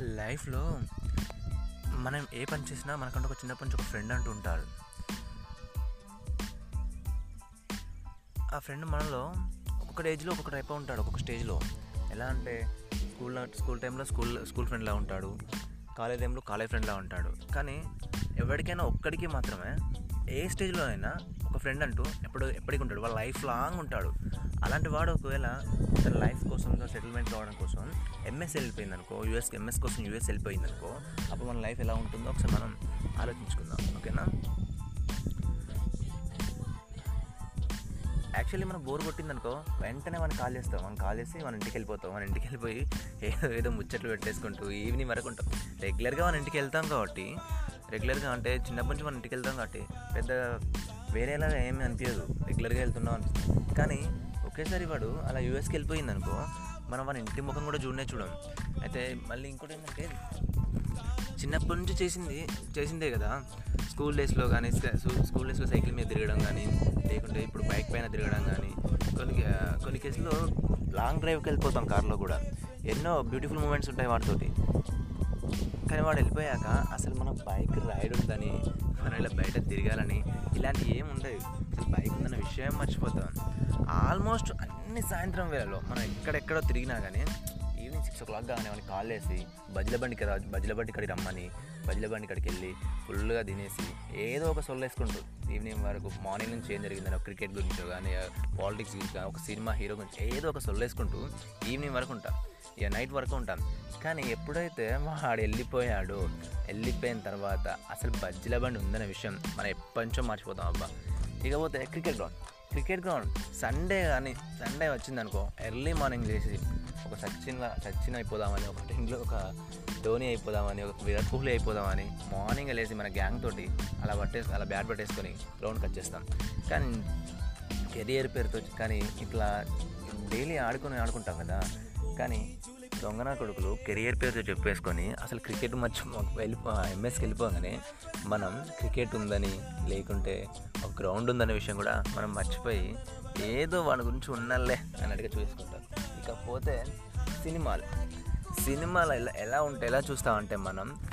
లైఫ్లో మనం ఏ పని చేసినా మనకంటే ఒక చిన్నప్పటి నుంచి ఒక ఫ్రెండ్ అంటూ ఉంటాడు. ఆ ఫ్రెండ్ మనలో ఒక్కొక్క ఏజ్లో ఒక్కొక్క టైప్ ఉంటాడు ఒక్కొక్క స్టేజ్లో. ఎలా అంటే స్కూల్ స్కూల్ టైంలో స్కూల్ స్కూల్ ఫ్రెండ్లా ఉంటాడు కాలేజ్ టైంలో కాలేజ్ ఫ్రెండ్లా ఉంటాడు. కానీ ఎవరికైనా ఒక్కడికి మాత్రమే ఏ స్టేజ్లో అయినా ఒక ఫ్రెండ్ అంటూ ఎప్పుడు ఎప్పటికి ఉంటాడు. వాళ్ళ లైఫ్ లాంగ్ ఉంటాడు. అలాంటి వాడు ఒకవేళ తన లైఫ్ కోసం సెటిల్మెంట్ కావడం కోసం ఎంఎస్ వెళ్ళిపోయింది అనుకో యూఎస్ ఎంఎస్ కోసం యూఎస్ వెళ్ళిపోయింది అనుకో అప్పుడు మన లైఫ్ ఎలా ఉంటుందో ఒకసారి మనం ఆలోచించుకుందాం. ఓకేనా యాక్చువల్లీ మనం బోర్ కొట్టిందనుకో వెంటనే మనం కాల్ చేస్తాం. మనం కాల్ చేసి మన ఇంటికి వెళ్ళిపోతాం. మన ఇంటికి వెళ్ళిపోయి ఏదో ఏదో ముచ్చట్లు పెట్టేసుకుంటూ ఈవినింగ్ వరకు ఉంటాం. రెగ్యులర్గా మన ఇంటికి వెళ్తాం కాబట్టి రెగ్యులర్గా అంటే చిన్నప్పటి నుంచి మన ఇంటికి వెళ్తాం కాబట్టి పెద్ద వేరేలాగా ఏమీ అనిపించదు. రెగ్యులర్గా వెళ్తున్నాం అనిపిస్తుంది. కానీ ఒకేసారి వాడు అలా యూఎస్కి వెళ్ళిపోయింది అనుకో మనం వాడి ఇంటి ముఖం కూడా చూడనే చూడం. అయితే మళ్ళీ ఇంకోటి ఏంటంటే చిన్నప్పటి నుంచి చేసింది చేసిందే కదా. స్కూల్ డేస్లో కానీ స్కూల్ డేస్లో సైకిల్ మీద తిరగడం కానీ లేకుంటే ఇప్పుడు బైక్ పైన తిరగడం కానీ కొన్ని కొన్ని కేసులో లాంగ్ డ్రైవ్కి వెళ్ళిపోతాం కార్లో కూడా. ఎన్నో బ్యూటిఫుల్ మూమెంట్స్ ఉంటాయి వాటితోటి. కానీ వాడు వెళ్ళిపోయాక అసలు మన బైక్ రైడ్ ఉందని మనం ఇలా బయట తిరగాలని ఇలాంటివి ఏమి ఉండదు. అసలు బైక్ ఉందన్న విషయం మర్చిపోతాం. ఆల్మోస్ట్ అన్ని సాయంత్రం వేళలో మనం ఎక్కడెక్కడో తిరిగినా కానీ ఈవినింగ్ సిక్స్ ఓ క్లాక్ కానీ మనకి కాల్ చేసి బజ్జల బండికి రా బజ్జల బండి కాడికి రమ్మని బజ్జల బండి కాడికి వెళ్ళి ఫుల్గా తినేసి ఏదో ఒక సొల్లు వేసుకుంటూ ఈవినింగ్ వరకు మార్నింగ్ నుంచి ఏం జరిగిందని క్రికెట్ గురించి కానీ పాలిటిక్స్ గురించి కానీ ఒక సినిమా హీరో గురించి ఏదో ఒక సొల్లు వేసుకుంటూ ఈవినింగ్ వరకు ఉంటాం. ఇక నైట్ వరకు ఉంటాం. కానీ ఎప్పుడైతే వాడు వెళ్ళిపోయాడు వెళ్ళిపోయిన తర్వాత అసలు బజ్జల బండి ఉందనే విషయం మనం ఎప్పటి నుంచో మర్చిపోతాం అబ్బా. ఇకపోతే cricket ground cricket ground Sunday కానీ సండే వచ్చిందనుకో ఎర్లీ మార్నింగ్ చేసి ఒక సచిన్లా సచిన్ అయిపోదామని ఒక టీంలో ఒక ధోని అయిపోదామని ఒక విరాట్ కోహ్లీ అయిపోదామని మార్నింగ్ లేచి మన గ్యాంగ్ తోటి అలా పట్టేసి అలా బ్యాట్ పట్టేసుకొని గ్రౌండ్కి వచ్చేస్తాం కానీ కెరియర్ పేరుతో కానీ ఇట్లా డైలీ ఆడుకొని ఆడుకుంటాం కదా. కానీ దొంగన కొడుకులు కెరియర్ పేరుతో చెప్పేసుకొని అసలు క్రికెట్ మర్చి వెళ్ళిపో ఎంఎస్కి వెళ్ళిపోగానే మనం క్రికెట్ ఉందని లేకుంటే ఒక గ్రౌండ్ ఉందనే విషయం కూడా మనం మర్చిపోయి ఏదో వాడి గురించి ఉన్నలే అన్నట్టుగా చూసుకుంటాం పోతే సినిమాలు. సినిమాలు ఎలా ఎలా ఉంటే ఎలా చూస్తామంటే మనం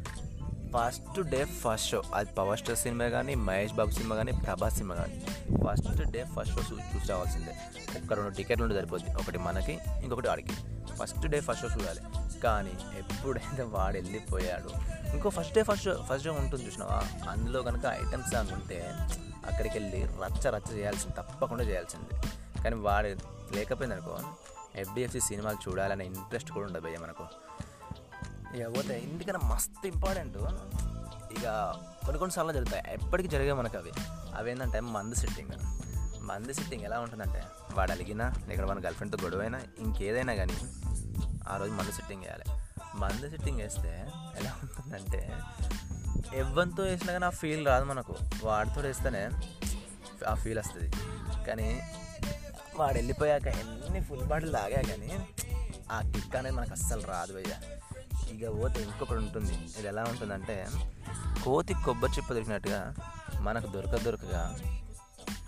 ఫస్ట్ డే ఫస్ట్ షో అది పవర్ స్టార్ సినిమా కానీ మహేష్ బాబు సినిమా కానీ ప్రభాస్ సినిమా కానీ ఫస్ట్ డే ఫస్ట్ షో చూసి రావాల్సిందే. ఒక్క రెండు టికెట్లు ఉంటే సరిపోద్ది. ఒకటి మనకి ఇంకొకటి వాడికి. ఫస్ట్ డే ఫస్ట్ షో చూడాలి. కానీ ఎప్పుడైతే వాడు వెళ్ళిపోయాడు ఇంకో first day first show first show ఉంటుంది చూసినావా? అందులో కనుక ఐటమ్ సాంగ్ ఉంటే అక్కడికి వెళ్ళి రచ్చ రచ్చ చేయాల్సింది తప్పకుండా చేయాల్సిందే. కానీ వాడు లేకపోయింది అనుకో ఎఫ్డిఎఫ్సి సినిమాలు చూడాలనే ఇంట్రెస్ట్ కూడా ఉండదు భయ్య మనకు. ఇక పోతే ఇందుకన్నా మస్తు ఇంపార్టెంట్ ఇక కొన్ని కొన్నిసార్లు జరుగుతాయి. ఎప్పటికీ జరిగే మనకు అవి. అవి ఏంటంటే మందు సెట్టింగ్ మందు సెట్టింగ్ ఎలా ఉంటుందంటే వాడు అలిగినా లేకపోతే మన గర్ల్ ఫ్రెండ్తో గొడవైనా ఇంకేదైనా కానీ ఆ రోజు మందు సెట్టింగ్ వేయాలి మందు సెట్టింగ్ వేస్తే ఎలా ఉంటుందంటే ఎవరితో వేసినా కానీ ఆ ఫీల్ రాదు మనకు. వాడితో వేస్తేనే ఆ ఫీల్ వస్తుంది. కానీ వాడు వెళ్ళిపోయాక ఎన్ని ఫుల్ బాటిల్ తాగా కానీ ఆ కిక్ అనేది మనకు అస్సలు రాదు భయ్య. ఇక పోతే ఇంకొకటి ఉంటుంది. ఇది ఎలా ఉంటుందంటే కోతి కొబ్బరి చిప్ప దొరికినట్టుగా మనకు దొరక దొరకగా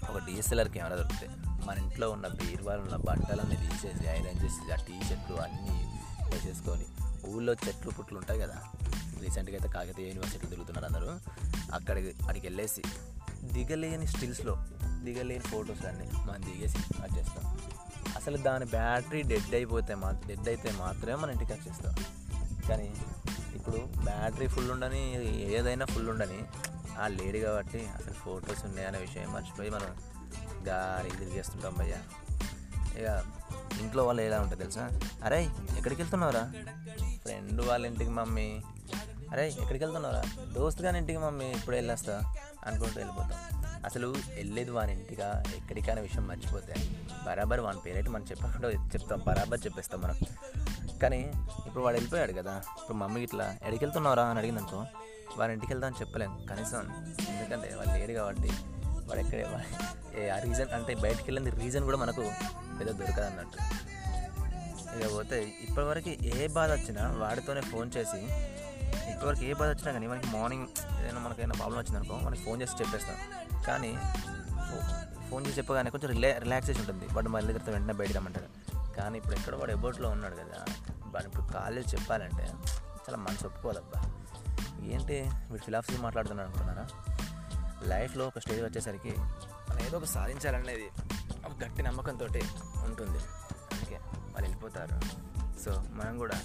ఒక డిఎస్ఎల్ఆర్ కెమెరా దొరుకుతాయి. మన ఇంట్లో ఉన్న బీరువాలు ఉన్న బట్టలన్నీ తీసేసి ఐరన్ చేసి ఆ టీ షర్ట్లు అన్నీ వేసేసుకొని ఊళ్ళో చెట్లు పుట్లు ఉంటాయి కదా. రీసెంట్గా అయితే కాకతీయ యూనివర్సిటీ తిరుగుతున్నారు అందరూ. అక్కడికి అక్కడికి వెళ్ళేసి దిగలేని స్టిల్స్లో దిగలేని ఫొటోస్ అన్నీ మనం దిగేసి వచ్చేస్తాం అసలు దాని బ్యాటరీ డెడ్ అయిపోతే మా డెడ్ అయితే మాత్రమే మన ఇంటికి వచ్చేస్తాం. కానీ ఇప్పుడు బ్యాటరీ ఫుల్ ఉండని ఏదైనా ఫుల్ ఉండని ఆ లేడీ కాబట్టి అసలు ఫొటోస్ ఉన్నాయనే విషయం మర్చిపోయి మనం గాలి తిరిగేస్తుంటాం భయ్య. ఇక ఇంట్లో వాళ్ళు ఎలా ఉంటుంది తెలుసా? అరే ఎక్కడికి వెళ్తున్నావురా? ఫ్రెండ్ వాళ్ళ ఇంటికి మమ్మీ. అరే ఎక్కడికి వెళ్తున్నావురా? దోస్త్ కానీ ఇంటికి మమ్మీ ఇప్పుడు వెళ్ళేస్తా అనుకుంటూ వెళ్ళిపోతాం. అసలు వెళ్ళేది వాని ఇంటిగా ఎక్కడికైనా విషయం మర్చిపోతే బరాబర్ వాని పేరైతే మనం చెప్పకుండా చెప్తాం బరాబర్ చెప్పేస్తాం మనం. కానీ ఇప్పుడు వాడు వెళ్ళిపోయాడు కదా ఇప్పుడు మమ్మీ ఇట్లా ఎక్కడికి వెళ్తున్నావురా అని అడిగింది అనుకో వారి ఇంటికి వెళ్దాం అని చెప్పలేం. కనీసం ఎందుకంటే వాళ్ళు లేరు కాబట్టి వాడు ఎక్కడ ఆ రీజన్ అంటే బయటికి వెళ్ళింది రీజన్ కూడా మనకు పెద్ద దొరకదు అన్నట్టు. ఇక పోతే ఇప్పటివరకు ఏ బాధ వచ్చినా వాడితోనే ఫోన్ చేసి ఇంతవరకు ఏ బాధ వచ్చినా కానీ మనకి మార్నింగ్ ఏదైనా మనకి ఏదైనా ప్రాబ్లం వచ్చిందనుకో మనకి ఫోన్ చేసి చెప్పేస్తాం. కానీ ఫోన్ చేసి చెప్పగానే కొంచెం రిలా రిలాక్సేషన్ ఉంటుంది. వాడు మళ్ళీ తిరిగితే వెంటనే బయట రమ్మంటాడు. కానీ ఇప్పుడు ఎక్కడ వాడు ఎబోట్లో ఉన్నాడు కదా. బట్ ఇప్పుడు కాలేజ్ చెప్పాలంటే చాలా మనసు ఒప్పుకోవాలబ్బా. ఏంటి? వీడు ఫిలాసఫీ మాట్లాడుతున్నాడు అనుకున్నారా లైఫ్లో ఒక స్టేజ్ వచ్చేసరికి మనం ఏదో ఒక సాధించాలనేది ఒక గట్టి నమ్మకంతో ఉంటుంది. అందుకే వాళ్ళు వెళ్ళిపోతారు. సో మనం కూడా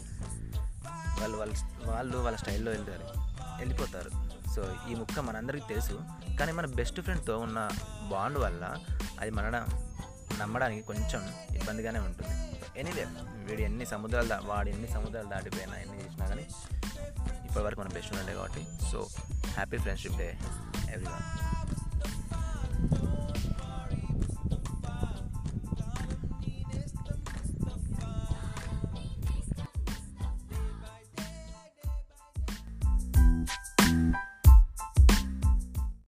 వాళ్ళు వాళ్ళ వాళ్ళు వాళ్ళ స్టైల్లో వెళ్తారు వెళ్ళిపోతారు. సో ఈ ముక్క మనందరికీ తెలుసు. కానీ మన బెస్ట్ ఫ్రెండ్తో ఉన్న బాండ్ వల్ల అది మన నమ్మడానికి కొంచెం ఇబ్బందిగానే ఉంటుంది. ఎనీవే వీడు ఎన్ని సముద్రాలు దా వాడు ఎన్ని సముద్రాలు దాటిపోయినా ఎన్ని చేసినా కానీ ఇప్పటివరకు మన బెస్ట్ ఫ్రెండ్ కాబట్టి so happy friendship day every